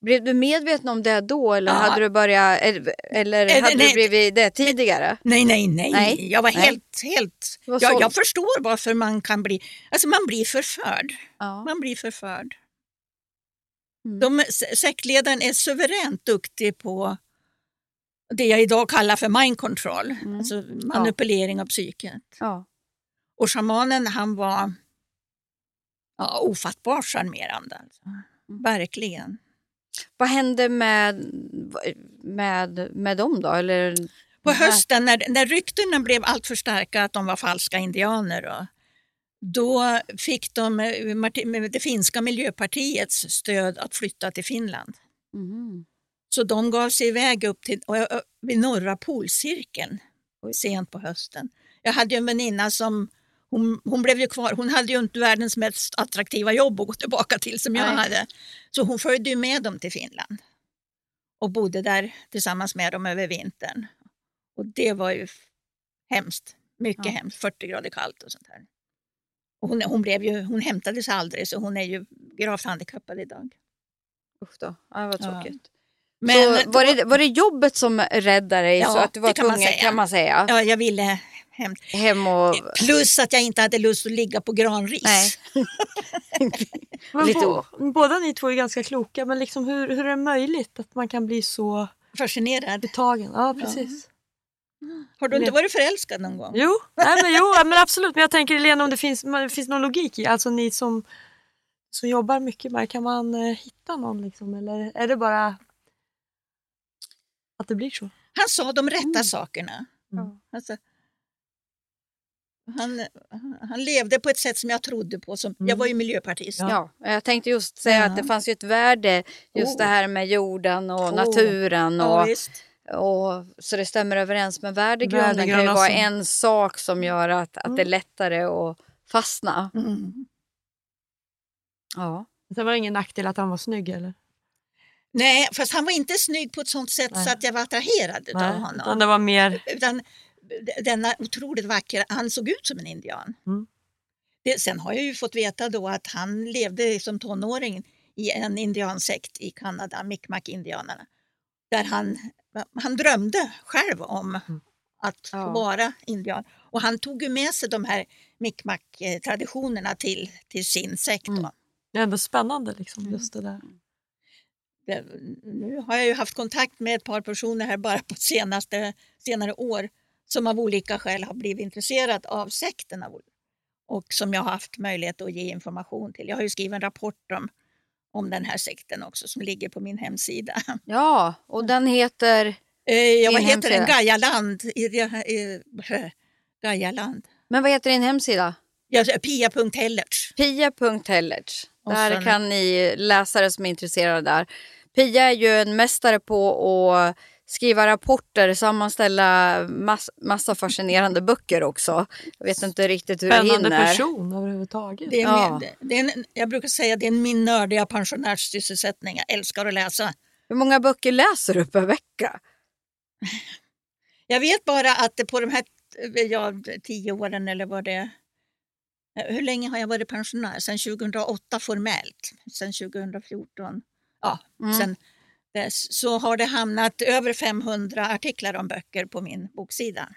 Blev du medveten om det då eller Ja. hade du börjat, eller, eller Eh, hade nej. du blivit det tidigare? Nej, nej, nej. Nej, Jag var nej. helt, helt... Var Jag, jag förstår varför man kan bli... Alltså man blir förförd. Ja. Man blir förförd. Mm. De, se- sektledaren är suveränt duktig på det jag idag kallar för mind control, Mm. alltså manipulering av psyket. Ja. Och shamanen han var ja, ofattbart charmerande. Alltså. Mm. Verkligen. Vad hände med, med, med dem då? Eller, På hösten när, när ryktena blev allt för starka att de var falska indianer och, då fick de det finska miljöpartiets stöd att flytta till Finland. Mhm. Så de gav sig iväg upp till, vid norra polcirkeln sent på hösten. Jag hade ju en väninna som hon, hon blev ju kvar. Hon hade ju inte världens mest attraktiva jobb att gå tillbaka till som jag Nej. hade. Så hon följde ju med dem till Finland och bodde där tillsammans med dem över vintern. Och det var ju hemskt. Mycket Ja. hemskt. 40 grader kallt och sånt här. Och hon, hon, blev ju, hon hämtades aldrig så hon är ju gravt handikappad idag. Usch då, ja, vad Ja. tråkigt. Men så var, det, var det jobbet som räddade dig Ja, så att du var det kan man tvungen säga. kan man säga? Ja, jag ville hem. Hem och... Plus att jag inte hade lust att ligga på granris. Nej. Lite bo, båda ni två är ganska kloka, men liksom hur, hur är det möjligt att man kan bli så Fascinerad. betagen? Ja, precis. Har du inte varit förälskad någon gång? Jo, nej, men, jo men absolut. Men jag tänker Helena om det finns, det finns någon logik i Alltså ni som, som jobbar mycket med kan man eh, hitta någon liksom? Eller är det bara att det blir så? Han sa de rätta Mm. sakerna. Mm. Alltså, han, han levde på ett sätt som jag trodde på. Som, Jag var ju miljöpartist. Ja, jag tänkte just säga Ja. att det fanns ju ett värde just Oh. det här med jorden och Oh. naturen Ja, och visst. Och, så det stämmer överens med värdegrunden kan ju vara en sak som gör att, att det är lättare att fastna. Mm. Ja. Sen var det ingen nackdel att han var snygg eller? Nej, fast han var inte snygg på ett sånt sätt Nej. så att jag var attraherad av Nej, utan honom. det var mer... Utan denna otroligt vackra, han såg ut som en indian. Mm. Det, sen har jag ju fått veta då att han levde som tonåring i en indiansekt i Kanada, Mi'kmaq-indianerna. Där han, han drömde själv om att få Ja. vara indian. Och han tog ju med sig de här Mi'kmaq-traditionerna till, till sin sekt. Då. Mm. Det är ändå spännande liksom, just det där. Det, nu har jag ju haft kontakt med ett par personer här bara på senaste, senare år som av olika skäl har blivit intresserade av sekten och som jag har haft möjlighet att ge information till. Jag har ju skrivit en rapport om, om den här sekten också som ligger på min hemsida. ja, och den heter... Eh, ja, vad heter den? hemsida? I, Gajaland. Men vad heter din hemsida? Ja, Pia.hellertz. Pia.hellertz. Där sen- kan ni läsare som är intresserade där. Pia är ju en mästare på att skriva rapporter, sammanställa mass, massa fascinerande böcker också. Jag vet inte riktigt hur Spännande du hinner. person överhuvudtaget. Det är Ja. min, det är en, jag brukar säga att det är min nördiga pensionärssysselsättning. Jag älskar att läsa. Hur många böcker läser du per vecka? Jag vet bara att på de här eh, ja, tio åren eller vad det är. Hur länge har jag varit pensionär? Sen 2008 formellt. Sen 2014. Ja, Mm. sen. Så har det hamnat över 500 artiklar om böcker på min boksida.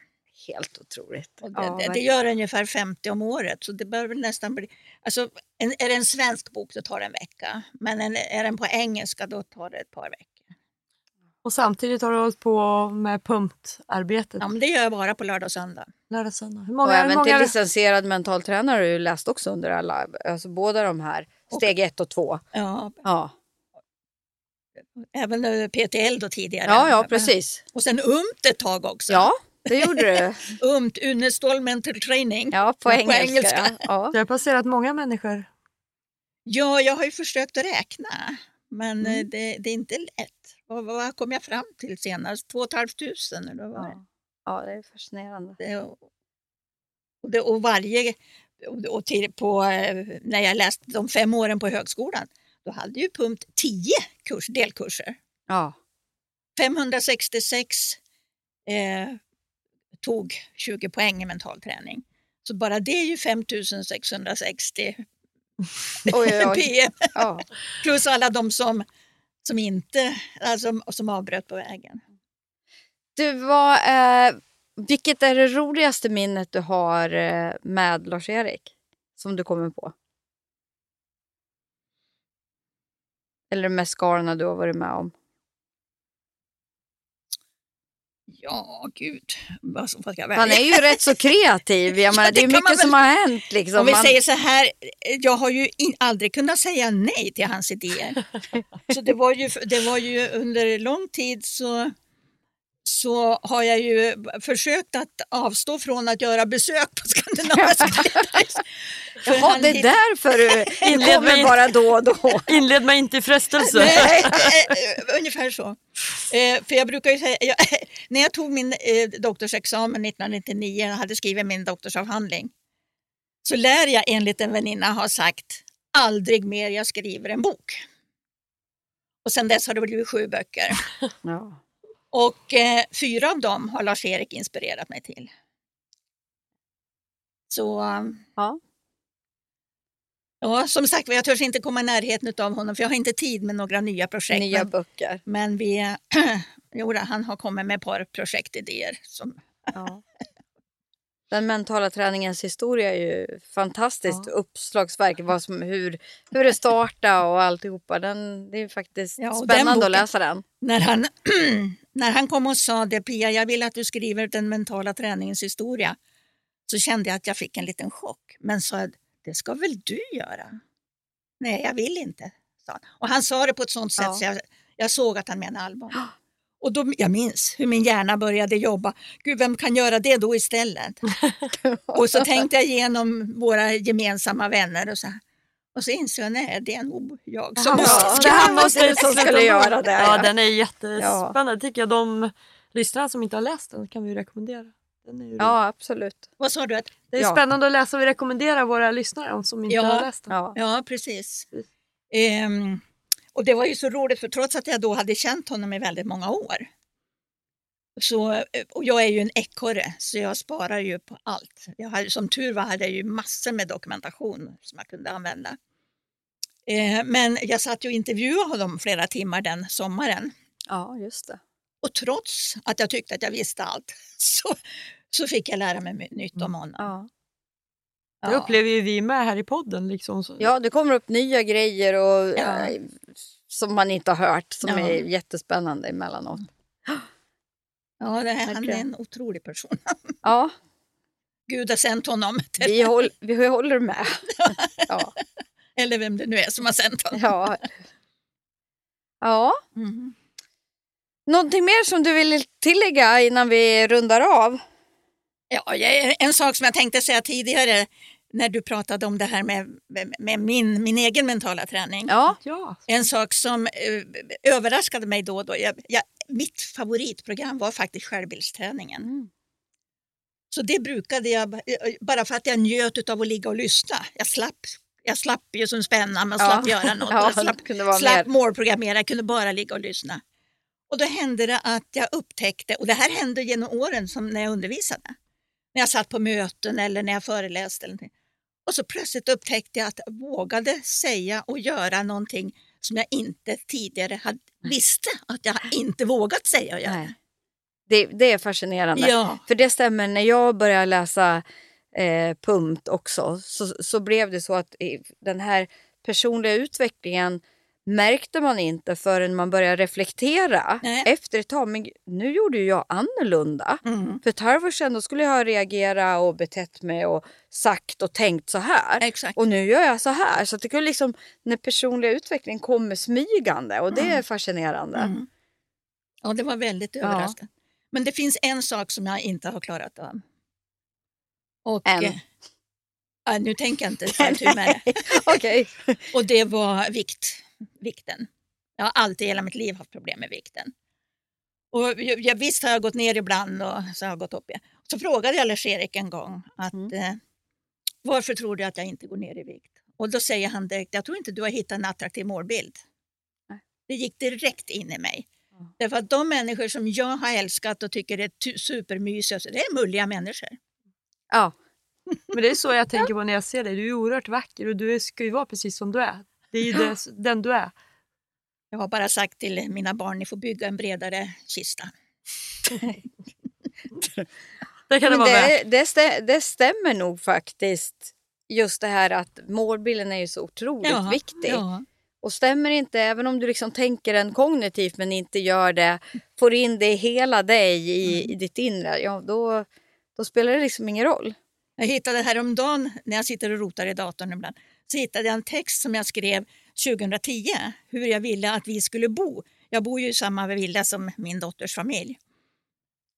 Helt otroligt. Och det, Ja, det, det gör ungefär 50 om året. Så det bör väl nästan bli... Alltså, en, är det en svensk bok så tar det en vecka. Men en, är den på engelska då tar det ett par veckor. Och samtidigt har du hållit på med punktarbetet. Ja, men det gör jag bara på lördag och söndag. Lördag, söndag. Hur och många, hur även till många, licensierad mental tränare har du läst också under alla, alltså båda de här, steg ett och två. Ja, Ja, även PTL då tidigare. ja, ja precis. Och sen UMT ett tag också. Ja, det gjorde du. UMT, Unestål Mental Training. Ja, på På engelska. engelska. Ja. det har passerat många människor. Ja, jag har ju försökt att räkna, men Mm. eh, det, det är inte lätt. Vad, vad kom jag fram till senast? 2 500 eller vad var det? Ja. ja, det är fascinerande. det? Och, det, och varje... Och, och till, på, eh, när jag läste de fem åren på högskolan, då hade ju PUMT 10 kurs, delkurser. Ja, 566 eh, tog 20 poäng i mental träning. Så bara det är ju 5660 oj, oj. PM. Ja. Plus alla de som, som inte, alltså som avbröt på vägen. Du, vad, eh, vilket är det roligaste minnet du har eh, med Lars-Erik? Som du kommer på? Eller det mest galna du har varit med om? Ja, gud. Välja? Han är ju rätt så kreativ. Jag Ja, menar, det är det kan man mycket som väl- har hänt. Liksom. Om vi Man- säger så här, jag har ju in, aldrig kunnat säga nej till hans idéer. så det var ju, det var ju under lång tid så, så har jag ju försökt att avstå från att göra besök på Skandinaviska Jaha, det är därför du Inled kommer med- bara då och då. Inled mig inte i frestelse. Nej, eh, ungefär så. Eh, för jag brukar ju säga, jag, när jag tog min eh, doktorsexamen 1999, jag hade skrivit min doktorsavhandling, så lär jag enligt en väninna ha sagt aldrig mer jag skriver en bok. Och sen dess har det blivit sju böcker. Ja. Och eh, fyra av dem har Lars-Erik inspirerat mig till. Så Ja. ja, som sagt jag törs inte komma i närheten av honom för jag har inte tid med några nya projekt. Nya Men- böcker. Men vi, jo, han har kommit med ett par projektidéer. Som, Ja. Den mentala träningens historia är ju fantastiskt uppslagsverk. Vad som, hur, hur det startade och alltihopa. Den, det är faktiskt Ja, spännande att boken- läsa den. när, han, när han kom och sa det, Pia, jag vill att du skriver den mentala träningens historia, så kände jag att jag fick en liten chock. Men sa, det ska väl du göra? Nej, jag vill inte. Sa han. Och han sa det på ett sånt sätt Ja. så jag, jag såg att han menade allvar. Och då, jag minns hur min hjärna började jobba. Gud, vem kan göra det då istället? och så tänkte jag igenom våra gemensamma vänner och så, här. Och så insåg jag, nej, det är nog jag som Ja, måste det här måste som skulle göra det. Ja, Ja. den är jättespännande tycker jag. De lyssnarna som inte har läst den kan vi rekommendera. Den är ju rolig. Ja, absolut. Vad sa du? Att, Det är ja. spännande att läsa vi rekommenderar våra lyssnare om som inte Ja. har läst den. Ja. ja, precis. Precis. Ehm, och det var ju så roligt för trots att jag då hade känt honom i väldigt många år. Så, och jag är ju en ekorre så jag sparar ju på allt. Jag hade, som tur var hade jag ju massor med dokumentation som jag kunde använda. Eh, men jag satt ju och intervjuade honom flera timmar den sommaren. ja, just det. Och trots att jag tyckte att jag visste allt så, så fick jag lära mig nytt om honom. Ja. Det upplever ju vi med här i podden. Liksom. Ja, det kommer upp nya grejer och, Ja. eh, som man inte har hört som Ja. är jättespännande emellanåt. Ja, det här, han är en otrolig person. Ja, Gud har sänt honom, till, vi, håll, vi håller med. Ja. Eller vem det nu är som har sänt honom. Ja. ja. Mm. Någonting mer som du vill tillägga innan vi rundar av? Ja, en sak som jag tänkte säga tidigare när du pratade om det här med, med, min, min egen mentala träning. Ja, Ja. En sak som eh, överraskade mig då och då, jag, jag, mitt favoritprogram var faktiskt självbildsträningen. Mm. Så det brukade jag, bara för att jag njöt av att ligga och lyssna. Jag slapp, jag slapp ju som spännande, man Ja. slapp göra något. Ja, jag slapp, kunde vara slapp mer. målprogrammera, jag kunde bara ligga och lyssna. Och då hände det att jag upptäckte, och det här hände genom åren som när jag undervisade. När jag satt på möten eller när jag föreläste. Eller någonting. och så plötsligt upptäckte jag att jag vågade säga och göra någonting som jag inte tidigare hade, visste att jag inte vågat säga och göra. Det, det är fascinerande. Ja, För det stämmer, när jag började läsa eh, PUMT också så, så blev det så att den här personliga utvecklingen märkte man inte förrän man började reflektera Nej. efter ett tag. Men nu gjorde ju jag annorlunda. mm, För ett halvår sedan då skulle jag ha reagerat och betett mig och sagt och tänkt så här. exakt. Och nu gör jag så här. Så det kan liksom, den personliga utvecklingen kommer smygande och det är fascinerande. Mm. Ja, det var väldigt Ja. överraskande. Men det finns en sak som jag inte har klarat av. Och, eh, ja, nu tänker jag inte ta itu med det. Okej. Och det var vikt, vikten. Jag har alltid i hela mitt liv haft problem med vikten. Och jag, jag, visst har jag gått ner ibland och så har jag gått upp igen. Så frågade jag Lars-Erik en gång att Mm. eh, varför tror du att jag inte går ner i vikt? Och då säger han direkt, jag tror inte du har hittat en attraktiv målbild. Nej. Det gick direkt in i mig. Ja. Därför att de människor som jag har älskat och tycker är supermysiga, det är mulliga människor. Ja. Men det är så jag tänker på när jag ser dig. Du är oerhört vacker och du ska ju vara precis som du är. Det är ju det, den du är. Jag har bara sagt till mina barn, ni får bygga en bredare kista. Det kan det vara det, det, stä, det stämmer nog faktiskt. Just det här att målbilden är ju så otroligt viktig. Ja. Och stämmer inte, även om du liksom tänker den kognitivt men inte gör det, får in det i hela dig i, Mm. i ditt inre, ja då, då spelar det liksom ingen roll. Jag hittade häromdagen, när jag sitter och rotar i datorn ibland, så hittade jag en text som jag skrev 2010, hur jag ville att vi skulle bo. Jag bor ju i samma villa som min dotters familj.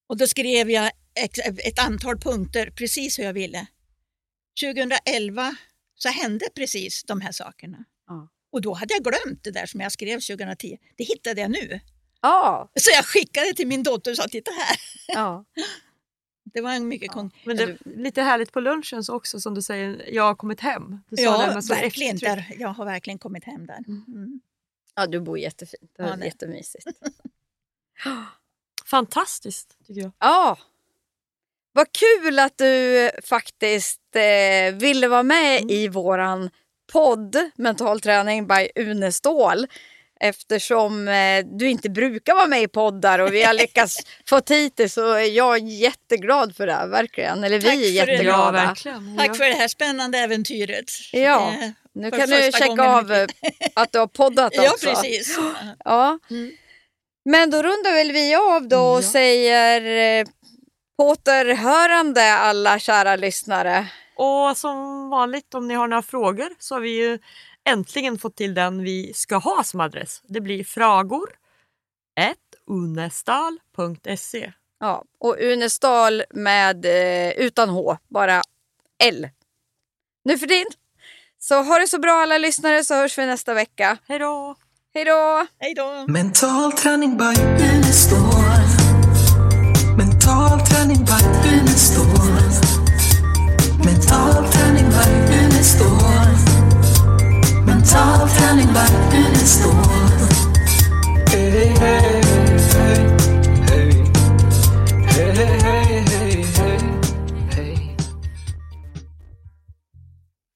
Och då skrev jag ett antal punkter, precis hur jag ville. 2011 så hände precis de här sakerna. Ja. Och då hade jag glömt det där som jag skrev 2010. Det hittade jag nu. Ja, Så jag skickade till min dotter och sa, titta här. ja. Det var en mycket kon- Men det är lite härligt på lunchen så också som du säger, jag har kommit hem. Du sa det Ja, verkligen. Där, jag har verkligen kommit hem där. Mm. ja du bor jättefint, det är Ja, jättemysigt. Fantastiskt tycker jag. Ja, vad kul att du faktiskt eh, ville vara med Mm. i våran podd Mental träning by Une Ståhl. Eftersom eh, du inte brukar vara med i poddar och vi har lyckats få hit dig så är jag jätteglad för det, verkligen. Eller Tack vi är det. Ja, jätteglada. verkligen. Tack för det här spännande äventyret. Ja. Eh, nu kan du checka av eh, att du har poddat Ja, också. precis. Ja. Mm. Men då rundar väl vi av då och Ja. säger eh, på återhörande alla kära lyssnare. Och som vanligt om ni har några frågor så har vi ju äntligen fått till den vi ska ha som adress. Det blir fragor unestal.se. Ja, och Unestal med eh, utan H, bara L. Nu för din. Så ha det så bra alla lyssnare så hörs vi nästa vecka. Hej då! Hej då! Hej då. Mental träning by Unestål. Mental träning by by Unestål. Mental träning by Unestål.